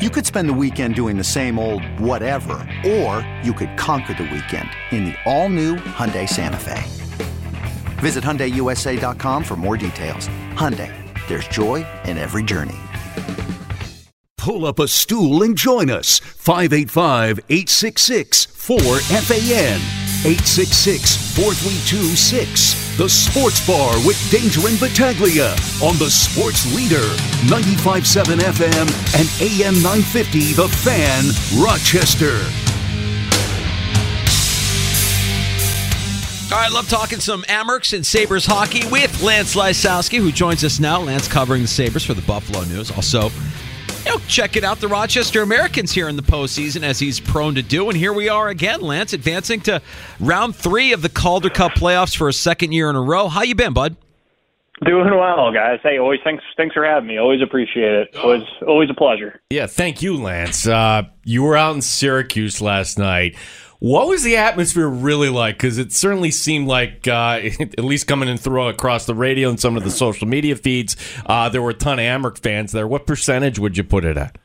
You could spend the weekend doing the same old whatever, or you could conquer the weekend in the all-new Hyundai Santa Fe. Visit HyundaiUSA.com for more details. Hyundai, there's joy in every journey. Pull up a stool and join us. 585 866 4FAN. 866 432 6. The Sports Bar with Danger and Battaglia on the Sports Leader. 957 FM and AM 950 The Fan, Rochester. All right, love talking some Amerks and Sabres hockey with Lance Lysowski, who joins us now. Lance covering the Sabres for the Buffalo News. Also, you know, checking out the Rochester Americans here in the postseason as he's prone to do. And here we are again, Lance, advancing to round three of the Calder Cup playoffs for a second year in a row. How you been, bud? Doing well, guys. Hey, always thanks thanks for having me. Always appreciate it. Always always a pleasure. Yeah, thank you, Lance. Uh, you were out in Syracuse last night. What was the atmosphere really like? Because it certainly seemed like, uh, at least coming in through across the radio and some of the social media feeds, uh, there were a ton of Amerks fans there. What percentage would you put it at?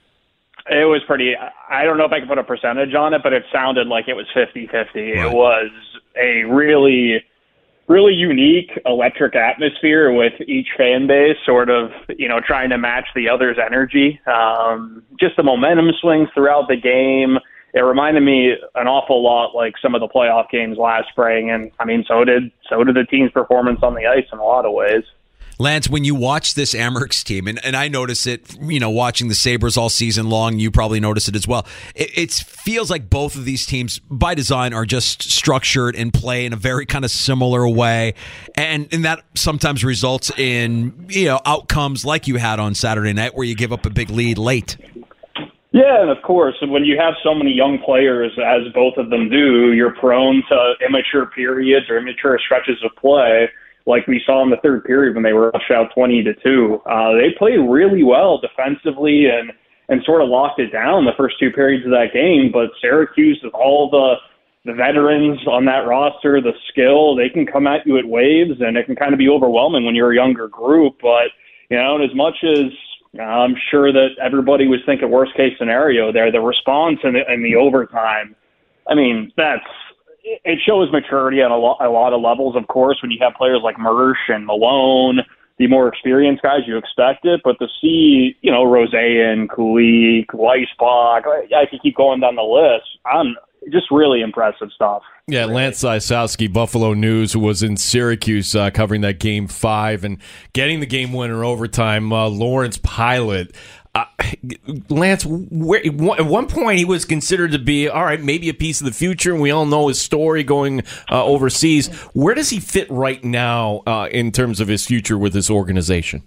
It was pretty. I don't know if I can put a percentage on it, but it sounded like it was 50 50. It was a really, really unique electric atmosphere with each fan base sort of, you know, trying to match the other's energy. Um, just the momentum swings throughout the game it reminded me an awful lot like some of the playoff games last spring, and I mean, so did so did the team's performance on the ice in a lot of ways. Lance, when you watch this Amerks team, and, and I notice it, you know, watching the Sabres all season long, you probably notice it as well. It, it feels like both of these teams, by design, are just structured and play in a very kind of similar way. And, and that sometimes results in, you know, outcomes like you had on Saturday night where you give up a big lead late. Yeah, and of course, when you have so many young players, as both of them do, you're prone to immature periods or immature stretches of play, like we saw in the third period when they were rushed out 20 to two. Uh, they played really well defensively and and sort of locked it down the first two periods of that game. But Syracuse, with all the the veterans on that roster, the skill, they can come at you at waves, and it can kind of be overwhelming when you're a younger group. But you know, and as much as I'm sure that everybody was thinking worst case scenario there. The response and the, and the overtime, I mean, that's it shows maturity on a, lo- a lot of levels. Of course, when you have players like Mersch and Malone, the more experienced guys, you expect it. But to see, you know, Rosén, Kulich, Weissbach, I could keep going down the list. I'm just really impressive stuff. Yeah, Lance Lysowski, Buffalo News, was in Syracuse uh, covering that game five and getting the game winner overtime. Uh, Lawrence Pilut. Uh, Lance, where, at one point he was considered to be all right, maybe a piece of the future, and we all know his story going uh, overseas. Where does he fit right now uh, in terms of his future with this organization?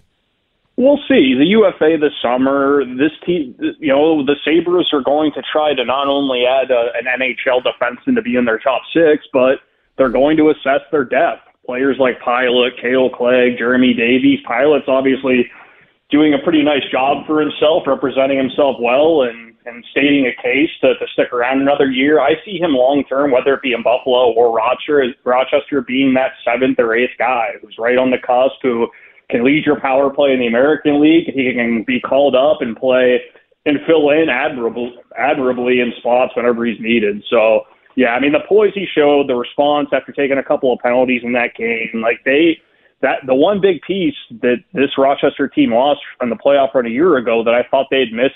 We'll see. The UFA this summer, this team, you know, the Sabres are going to try to not only add a, an NHL defenseman to be in their top six, but they're going to assess their depth. Players like Pilut, Kale Clague, Jeremy Davies. Pilut's obviously doing a pretty nice job for himself, representing himself well and, and stating a case to, to stick around another year. I see him long term, whether it be in Buffalo or Rochester, Rochester being that seventh or eighth guy who's right on the cusp, who – can lead your power play in the American League. He can be called up and play and fill in admirable, admirably in spots whenever he's needed. So, yeah, I mean, the poise he showed, the response after taking a couple of penalties in that game, like they, that the one big piece that this Rochester team lost from the playoff run a year ago that I thought they'd miss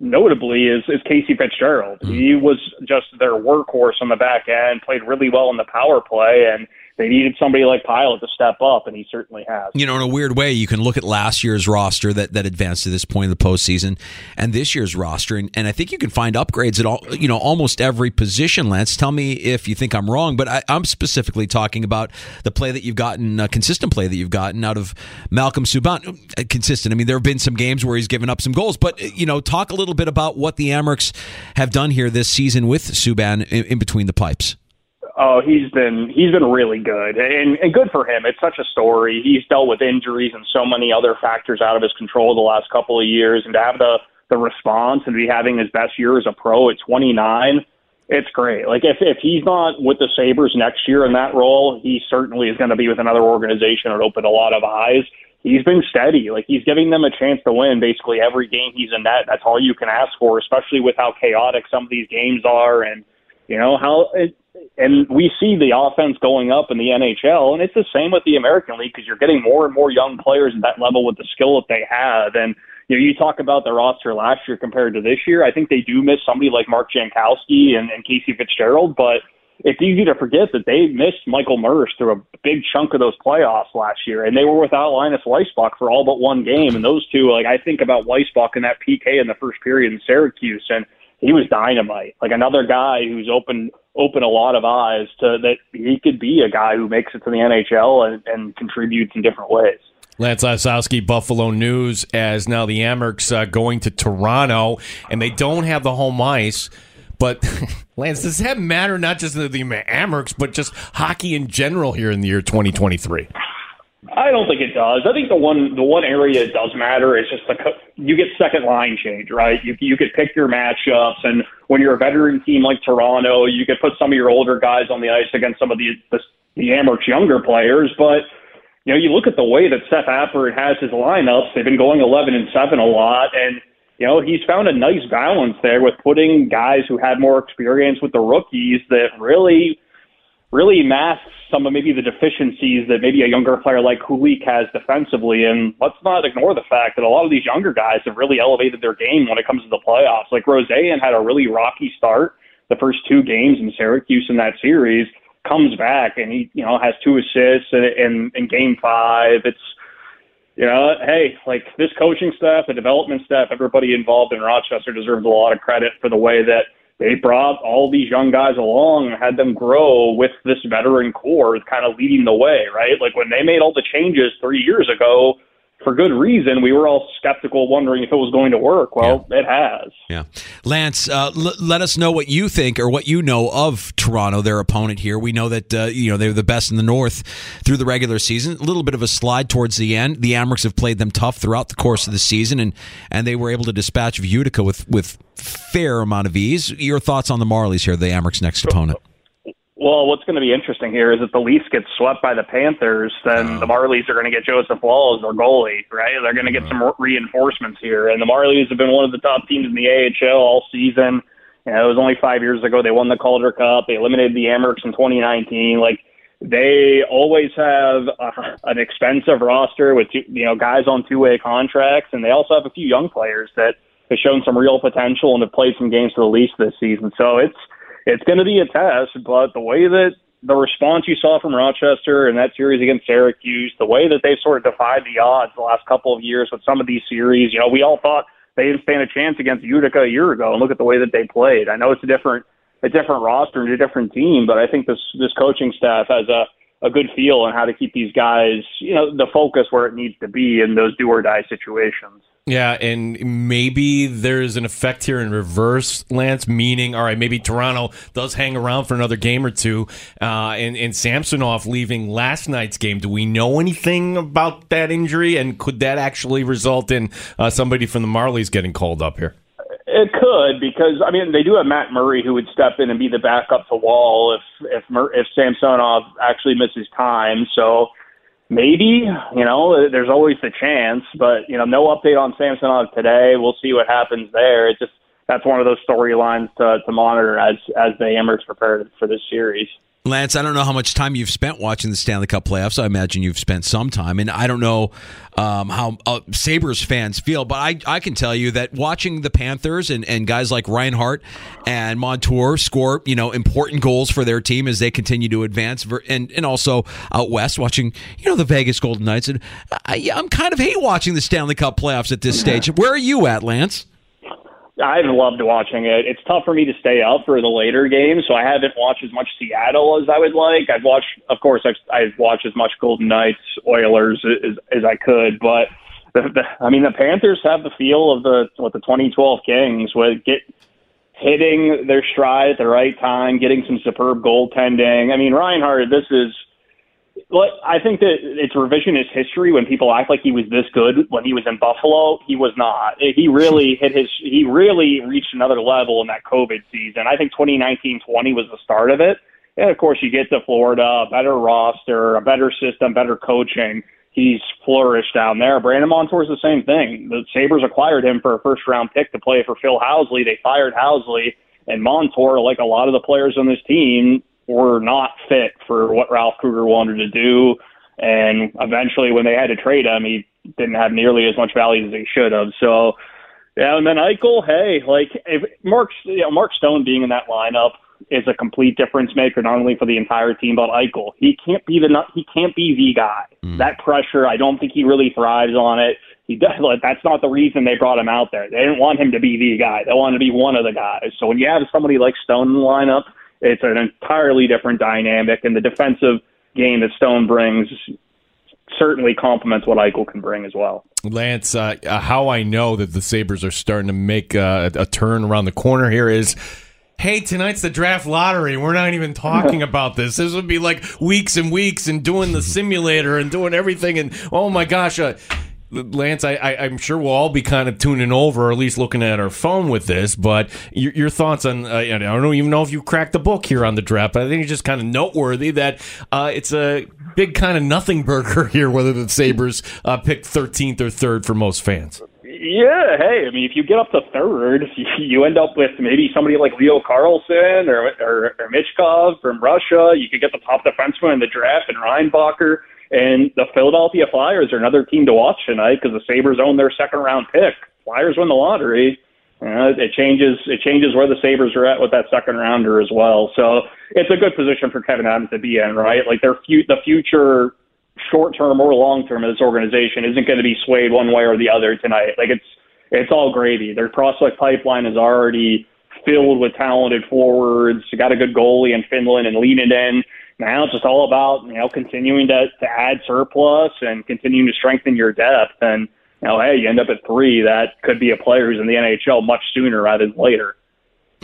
notably is, is Casey Fitzgerald. Mm-hmm. He was just their workhorse on the back end, played really well in the power play, and they needed somebody like Pilut to step up, and he certainly has. You know, in a weird way, you can look at last year's roster that, that advanced to this point in the postseason, and this year's roster, and, and I think you can find upgrades at all, you know, almost every position. Lance, tell me if you think I'm wrong, but I, am specifically talking about the play that you've gotten, uh, consistent play that you've gotten out of Malcolm Subban. Uh, consistent. I mean, there have been some games where he's given up some goals, but uh, you know, talk a little bit about what the Amerks have done here this season with Subban in, in between the pipes. Oh, he's been he's been really good, and and good for him. It's such a story. He's dealt with injuries and so many other factors out of his control the last couple of years, and to have the the response and be having his best year as a pro at 29, it's great. Like if if he's not with the Sabres next year in that role, he certainly is going to be with another organization and open a lot of eyes. He's been steady. Like he's giving them a chance to win basically every game he's in net. That's all you can ask for, especially with how chaotic some of these games are and you know how it, and we see the offense going up in the NHL, and it's the same with the American League because you're getting more and more young players at that level with the skill that they have. And you know, you talk about the roster last year compared to this year. I think they do miss somebody like Mark Jankowski and, and Casey Fitzgerald, but it's easy to forget that they missed Michael Mersch through a big chunk of those playoffs last year, and they were without Linus Weissbach for all but one game. And those two, like I think about Weissbach and that PK in the first period in Syracuse, and he was dynamite. Like another guy who's open open a lot of eyes to that he could be a guy who makes it to the NHL and, and contributes in different ways. Lance Lysowski, Buffalo News, as now the Amerks uh, going to Toronto, and they don't have the home ice. But Lance, does that matter? Not just the, the Amerks, but just hockey in general here in the year 2023. I don't think it does. I think the one the one area it does matter is just the you get second line change, right? You you could pick your matchups, and when you're a veteran team like Toronto, you could put some of your older guys on the ice against some of the the, the Amerks younger players. But you know, you look at the way that Seth Appert has his lineups; they've been going 11 and seven a lot, and you know he's found a nice balance there with putting guys who had more experience with the rookies that really really masks some of maybe the deficiencies that maybe a younger player like Kulich has defensively. And let's not ignore the fact that a lot of these younger guys have really elevated their game when it comes to the playoffs. Like Rosén had a really rocky start the first two games in Syracuse in that series, comes back and he, you know, has two assists in, in, in game five. It's, you know, hey, like this coaching staff, the development staff, everybody involved in Rochester deserves a lot of credit for the way that they brought all these young guys along and had them grow with this veteran core kind of leading the way, right? Like when they made all the changes three years ago, for good reason, we were all skeptical, wondering if it was going to work. Well, yeah. it has. Yeah, Lance, uh, l- let us know what you think or what you know of Toronto, their opponent here. We know that uh, you know they're the best in the North through the regular season. A little bit of a slide towards the end. The Amerks have played them tough throughout the course of the season, and and they were able to dispatch Utica with with fair amount of ease. Your thoughts on the Marlies here, the Amerks' next opponent? Well, what's going to be interesting here is if the Leafs get swept by the Panthers, then oh. the Marlies are going to get Joseph Woll as their goalie, right? They're going to get mm-hmm. some reinforcements here. And the Marlies have been one of the top teams in the AHL all season. You know, it was only five years ago they won the Calder Cup. They eliminated the Amerks in 2019. Like they always have a, an expensive roster with two, you know guys on two-way contracts, and they also have a few young players that have shown some real potential and have played some games for the Leafs this season. So it's it's going to be a test, but the way that the response you saw from Rochester in that series against Syracuse, the way that they've sort of defied the odds the last couple of years with some of these series, you know, we all thought they didn't stand a chance against Utica a year ago, and look at the way that they played. I know it's a different, a different roster and a different team, but I think this this coaching staff has a a good feel on how to keep these guys, you know, the focus where it needs to be in those do or die situations. Yeah, and maybe there's an effect here in reverse, Lance, meaning, all right, maybe Toronto does hang around for another game or two, uh, and, and Samsonov leaving last night's game. Do we know anything about that injury, and could that actually result in uh, somebody from the Marlies getting called up here? It could because I mean they do have Matt Murray who would step in and be the backup to Woll if if if Samsonov actually misses time. So maybe you know there's always the chance but you know no update on samsonov today. We'll see what happens there. It just that's one of those storylines to, to monitor as as the Amerks prepare for this series Lance, I don't know how much time you've spent watching the Stanley Cup playoffs. I imagine you've spent some time, and I don't know um, how uh, Sabres fans feel, but I, I can tell you that watching the Panthers and, and guys like Reinhart and Montour score, you know, important goals for their team as they continue to advance, and, and also out west watching, you know, the Vegas Golden Knights. And I, I'm kind of hate watching the Stanley Cup playoffs at this stage. Where are you at, Lance? I've loved watching it. It's tough for me to stay up for the later games, so I haven't watched as much Seattle as I would like. I've watched, of course, I've, I've watched as much Golden Knights, Oilers as, as I could, but the, the, I mean, the Panthers have the feel of the what the 2012 Kings with get hitting their stride at the right time, getting some superb goaltending. I mean, Reinhart, this is well, I think that it's revisionist history when people act like he was this good when he was in Buffalo. He was not. He really hit his. He really reached another level in that COVID season. I think 2019-20 was the start of it. And of course, you get to Florida, a better roster, a better system, better coaching. He's flourished down there. Brandon Montour's the same thing. The Sabres acquired him for a first round pick to play for Phil Housley. They fired Housley, and Montour, like a lot of the players on this team, were not fit for what Ralph Krueger wanted to do. And eventually, when they had to trade him, he didn't have nearly as much value as he should have. So, yeah, and then Eichel, hey, like if Mark, you know, Mark Stone being in that lineup is a complete difference maker, not only for the entire team but Eichel. He can't be the he can't be the guy. Mm. That pressure, I don't think he really thrives on it. He does. Like, that's not the reason they brought him out there. They didn't want him to be the guy. They wanted to be one of the guys. So when you have somebody like Stone in the lineup it's an entirely different dynamic, and the defensive game that Stone brings certainly complements what Eichel can bring as well. Lance, uh, uh, how I know that the Sabres are starting to make uh, a turn around the corner here is hey, tonight's the draft lottery. We're not even talking about this. This would be like weeks and weeks and doing the simulator and doing everything. And oh my gosh, uh, Lance, I, I, am sure we'll all be kind of tuning over, or at least looking at our phone with this. But your, your thoughts on? Uh, I don't even know if you cracked the book here on the draft. But I think it's just kind of noteworthy that uh, it's a big kind of nothing burger here. Whether the Sabres uh, picked 13th or third for most fans. Yeah, hey, I mean, if you get up to third, you end up with maybe somebody like Leo Carlsson or, or, or from Russia. You could get the top defenseman in the draft and Reinbacher. And the Philadelphia Flyers are another team to watch tonight because the Sabres own their second round pick. Flyers win the lottery. Uh, it changes it changes where the Sabres are at with that second rounder as well. So it's a good position for Kevyn Adams to be in, right? Like their fu- the future short term or long term of this organization isn't going to be swayed one way or the other tonight. Like it's it's all gravy. Their prospect pipeline is already filled with talented forwards. Got a good goalie in Finland and lean it in. Now it's just all about you know continuing to, to add surplus and continuing to strengthen your depth. And you know, hey, you end up at three. That could be a player who's in the NHL much sooner rather than later.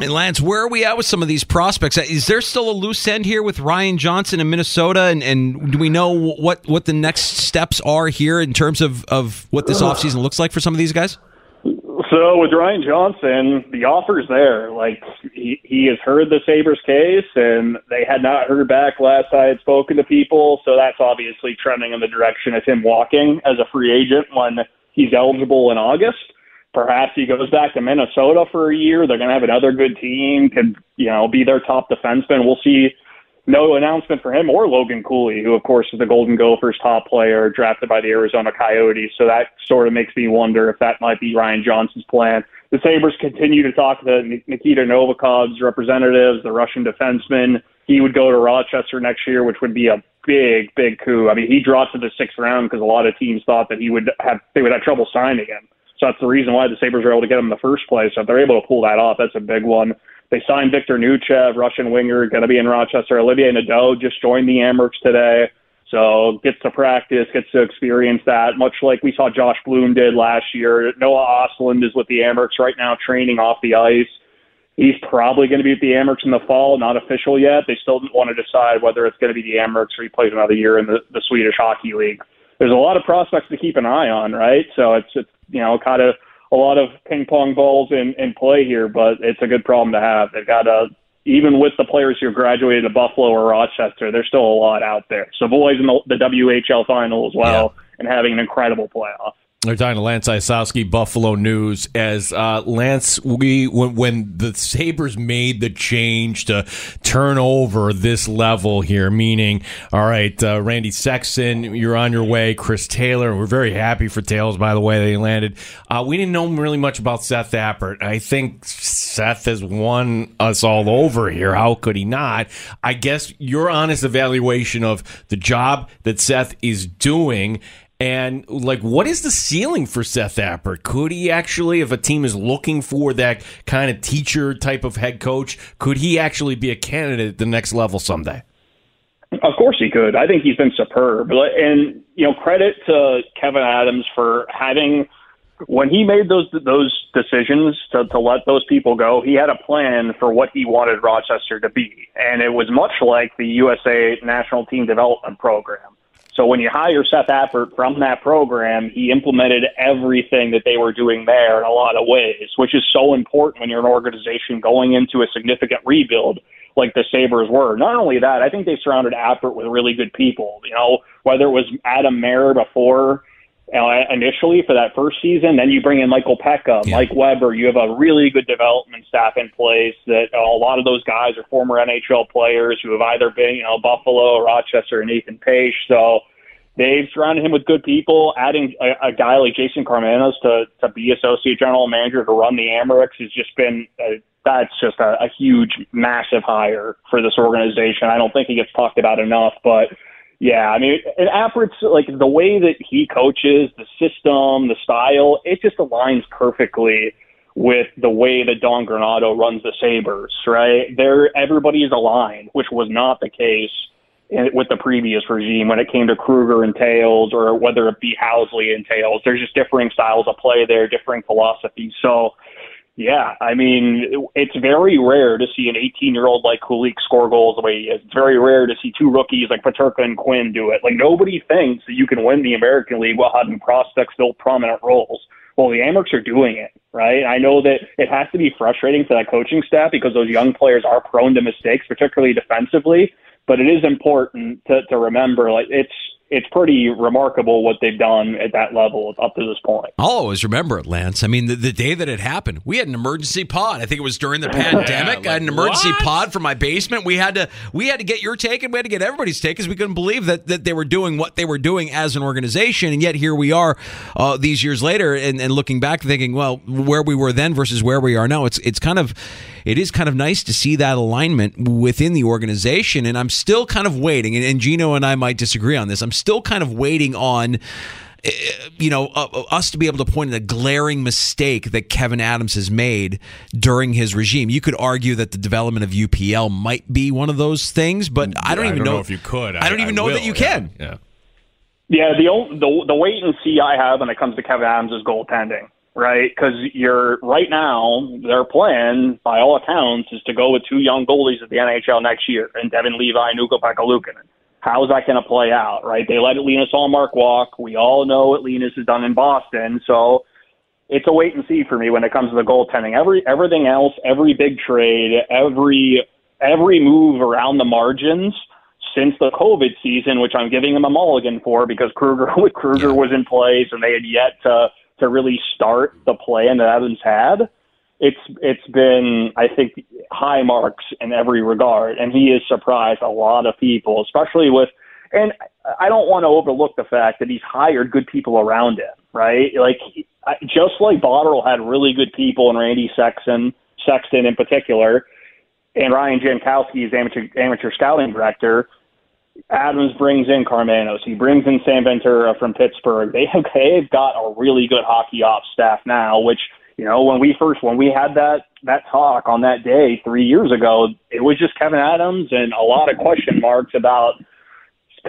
And Lance, where are we at with some of these prospects? Is there still a loose end here with Ryan Johnson in Minnesota? And, and do we know what, what the next steps are here in terms of, of what this uh-huh. offseason looks like for some of these guys? So with Ryan Johnson, the offer's there. Like he, he has heard the Sabres case, and they had not heard back last I had spoken to people. So that's obviously trending in the direction of him walking as a free agent when he's eligible in August. Perhaps he goes back to Minnesota for a year. They're going to have another good team. Could you know be their top defenseman? We'll see no announcement for him or Logan Cooley, who of course is the Golden Gophers top player drafted by the Arizona Coyotes. So that sort of makes me wonder if that might be Ryan Johnson's plan. The Sabres continue to talk to Nikita Novikov's representatives, the Russian defenseman. He would go to Rochester next year, which would be a big, big coup. I mean, he dropped to the sixth round because a lot of teams thought that he would have they would have trouble signing him. So that's the reason why the Sabres were able to get him in the first place. So if they're able to pull that off, that's a big one. They signed Viktor Neuchev, Russian winger, going to be in Rochester. Olivier Nadeau just joined the Amerks today. So gets to practice, gets to experience that, much like we saw Josh Bloom did last year. Noah Ostlund is with the Amerks right now, training off the ice. He's probably going to be at the Amerks in the fall, not official yet. They still want to decide whether it's going to be the Amerks or he plays another year in the, the Swedish Hockey League. There's a lot of prospects to keep an eye on, right? So it's, it's you know, kind of a lot of ping pong balls in, in play here, but it's a good problem to have. They've got a even with the players who graduated to Buffalo or Rochester, there's still a lot out there. Savoie in the, the WHL final as well, yeah. and having an incredible playoff. They're talking to Lance Lysowski, Buffalo News. As uh, Lance, we when, when the Sabres made the change to turn over this level here, meaning, all right, uh, Randy Sexton, you're on your way. Chris Taylor, we're very happy for Tails, by the way, they landed. Uh, we didn't know really much about Seth Appert. I think Seth has won us all over here. How could he not? I guess your honest evaluation of the job that Seth is doing and like, what is the ceiling for Seth Appert? Could he actually, if a team is looking for that kind of teacher type of head coach, could he actually be a candidate at the next level someday? Of course he could. I think he's been superb. And you know, credit to Kevyn Adams for having when he made those those decisions to, to let those people go, he had a plan for what he wanted Rochester to be. And it was much like the USA national team development program so when you hire Seth Appert from that program, he implemented everything that they were doing there in a lot of ways, which is so important when you're an organization going into a significant rebuild like the Sabres were. Not only that, I think they surrounded Appert with really good people. You know, whether it was Adam Mair before uh, initially for that first season. Then you bring in Michael Peca, yeah. Mike Weber. You have a really good development staff in place. That uh, a lot of those guys are former NHL players who have either been, you know, Buffalo, Rochester, and Ethan Page. So they've surrounded him with good people. Adding a, a guy like Jason Karmanos to to be associate general manager to run the Amerks has just been. A, that's just a, a huge, massive hire for this organization. I don't think he gets talked about enough, but yeah, I mean, and Appert's like the way that he coaches, the system, the style, it just aligns perfectly with the way that Don Granato runs the Sabres, right? There, everybody is aligned, which was not the case in, with the previous regime when it came to Krueger and Tales, or whether it be Housley and Tales. There's just differing styles of play there, differing philosophies. So yeah, I mean, it's very rare to see an 18 year old like Kulich score goals the way he is. It's very rare to see two rookies like Peterka and Quinn do it. Like, nobody thinks that you can win the American League while having prospects fill prominent roles. Well, the Amerks are doing it, right? I know that it has to be frustrating for that coaching staff because those young players are prone to mistakes, particularly defensively. But it is important to, to remember, like, it's it's pretty remarkable what they've done at that level up to this point. I'll always remember it, Lance. I mean, the, the day that it happened, we had an emergency pod. I think it was during the pandemic. yeah, like, I had an emergency what? pod for my basement. We had to we had to get your take and we had to get everybody's take because we couldn't believe that that they were doing what they were doing as an organization, and yet here we are uh, these years later, and, and looking back, thinking, well, where we were then versus where we are now. It's it's kind of it is kind of nice to see that alignment within the organization. And I'm still kind of waiting, and, and Gino and I might disagree on this. I'm still kind of waiting on eh, you know, uh, uh, us to be able to point at a glaring mistake that Kevyn Adams has made during his regime. You could argue that the development of UPL might be one of those things, but I don't yeah, even I don't know, know, if you could. I, I don't even I know will. that you can. Yeah. Yeah, the, the the wait and see I have when it comes to Kevyn Adams is goaltending right? Because you're right now, their plan, by all accounts, is to go with two young goalies at the NHL next year, and Devon Levi and Ukko-Pekka Luukkonen. How is that going to play out, right? They let Linus Ullmark walk. We all know what Linus has done in Boston, so it's a wait and see for me when it comes to the goaltending. Every everything else, every big trade, every every move around the margins since the COVID season, which I'm giving them a mulligan for because Kruger Krueger yeah. was in place and they had yet to to really start the plan that Evans had, it's it's been I think high marks in every regard, and he has surprised a lot of people, especially with. And I don't want to overlook the fact that he's hired good people around him, right? Like just like Botterill had really good people and Randy Sexton, Sexton in particular, and Ryan Jankowski is amateur amateur scouting director. Adams brings in Karmanos. He brings in Sam Ventura from Pittsburgh. They have they've got a really good hockey ops staff now, which you know when we first when we had that that talk on that day three years ago, it was just Kevyn Adams and a lot of question marks about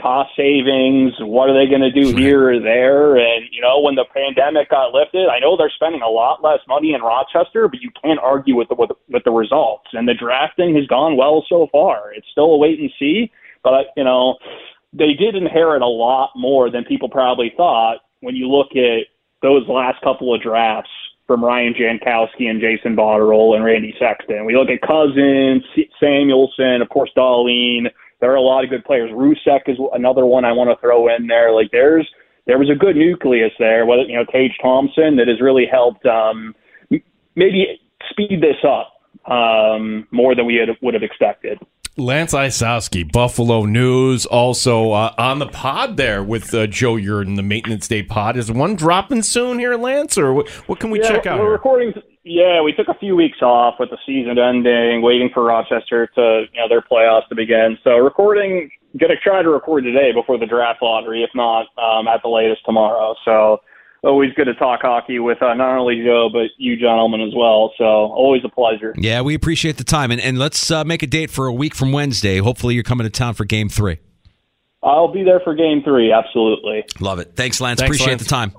cost savings. What are they going to do here or there? And you know when the pandemic got lifted, I know they're spending a lot less money in Rochester, but you can't argue with the with, with the results. And the drafting has gone well so far. It's still a wait and see but, you know, they did inherit a lot more than people probably thought when you look at those last couple of drafts from Ryan Jankowski and Jason Botterill and Randy Sexton. We look at Cozens, Samuelsson, of course, Dahlin. There are a lot of good players. Rousek is another one I want to throw in there. Like there's there was a good nucleus there. Whether you know Tage Thompson that has really helped um, maybe speed this up um, more than we had, would have expected. Lance Lysowski, Buffalo News, also uh, on the pod there with uh, Joe Yerdon, the Maintenance Day pod. Is one dropping soon here, Lance, or what, what can we yeah, check out? We're here? recording. Yeah, we took a few weeks off with the season ending, waiting for Rochester to you know their playoffs to begin. So recording, gonna try to record today before the draft lottery, if not um, at the latest tomorrow. So always good to talk hockey with uh, not only Joe but you, gentlemen, as well. So always a pleasure. Yeah, we appreciate the time, and and let's uh, make a date for a week from Wednesday. Hopefully, you're coming to town for Game Three. I'll be there for Game Three. Absolutely. Love it. Thanks, Lance. Thanks, appreciate Lance. the time.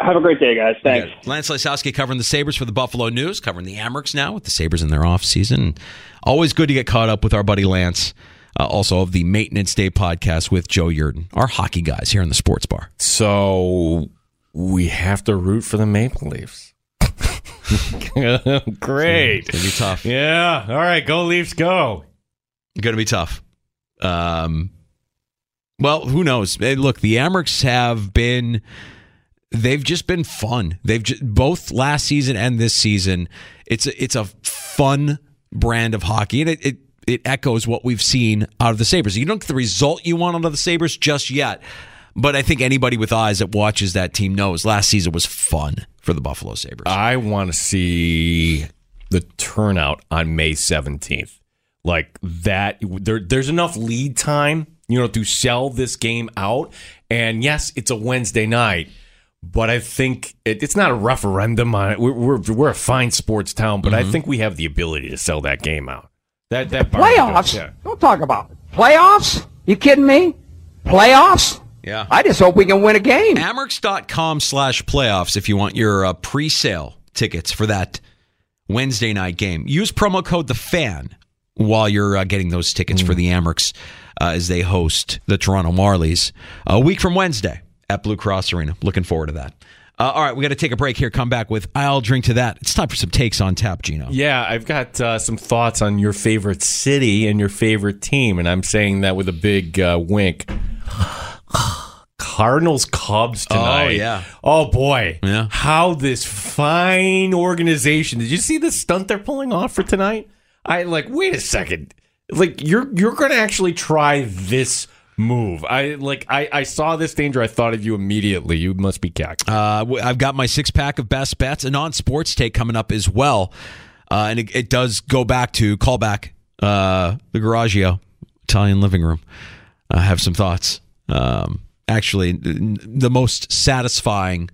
Have a great day, guys. Thanks. Lance Lysowski covering the Sabres for the Buffalo News, covering the Amerks now with the Sabres in their off season. Always good to get caught up with our buddy Lance, uh, also of the Maintenance Day podcast with Joe Yerdon, our hockey guys here in the sports bar. So we have to root for the Maple Leafs. Great. It's going to be tough. Yeah. All right. Go Leafs. Go. Going to be tough. Um, well, who knows? Hey, look, the Amerks have been. They've just been fun. They've just, both last season and this season. It's a, it's a fun brand of hockey, and it, it it echoes what we've seen out of the Sabres. You don't get the result you want out of the Sabres just yet, but I think anybody with eyes that watches that team knows last season was fun for the Buffalo Sabres. I want to see the turnout on May 17th. Like that, there, there's enough lead time, you know, to sell this game out. And yes, it's a Wednesday night, but I think it, it's not a referendum on it. We're, we're, we're a fine sports town, but I mm-hmm. think we have the ability to sell that game out. That, that Playoffs? Yeah. Don't talk about it. Playoffs? You kidding me? Playoffs? Yeah. I just hope we can win a game. Amerks.com slash playoffs if you want your uh, pre sale tickets for that Wednesday night game. Use promo code The Fan while you're uh, getting those tickets for the Amerks uh, as they host the Toronto Marlies a week from Wednesday at Blue Cross Arena. Looking forward to that. Uh, all right, we got to take a break here. Come back with I'll drink to that. It's time for some takes on tap, Gino. Yeah, I've got uh, some thoughts on your favorite city and your favorite team, and I'm saying that with a big uh, wink. Cardinals Cubs tonight. yeah. Oh boy. Yeah. How this fine organization. Did you see the stunt they're pulling off for tonight? I like wait a second. Like you're you're going to actually try this move. I like I I saw this danger I thought of you immediately. You must be cackling. Uh, I've got my six pack of best bets, a non sports take coming up as well. Uh, and it, it does go back to callback uh, the Garagio Italian living room. I have some thoughts. Um, actually, the most satisfying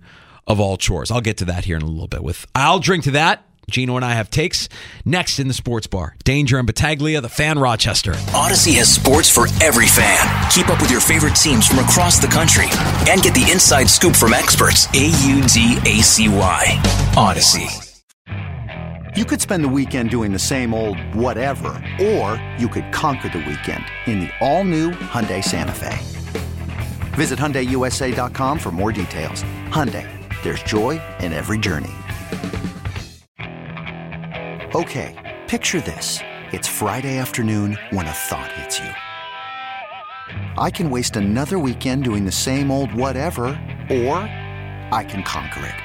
of all chores. I'll get to that here in a little bit. With I'll drink to that. Gino and I have takes next in the sports bar. Danger and Battaglia, the fan Rochester. Audacy has sports for every fan. Keep up with your favorite teams from across the country and get the inside scoop from experts. A U D A C Y. Audacy. You could spend the weekend doing the same old whatever, or you could conquer the weekend in the all-new Hyundai Santa Fe. Visit HyundaiUSA.com for more details. Hyundai, there's joy in every journey. Okay, picture this. It's Friday afternoon when a thought hits you. I can waste another weekend doing the same old whatever, or I can conquer it.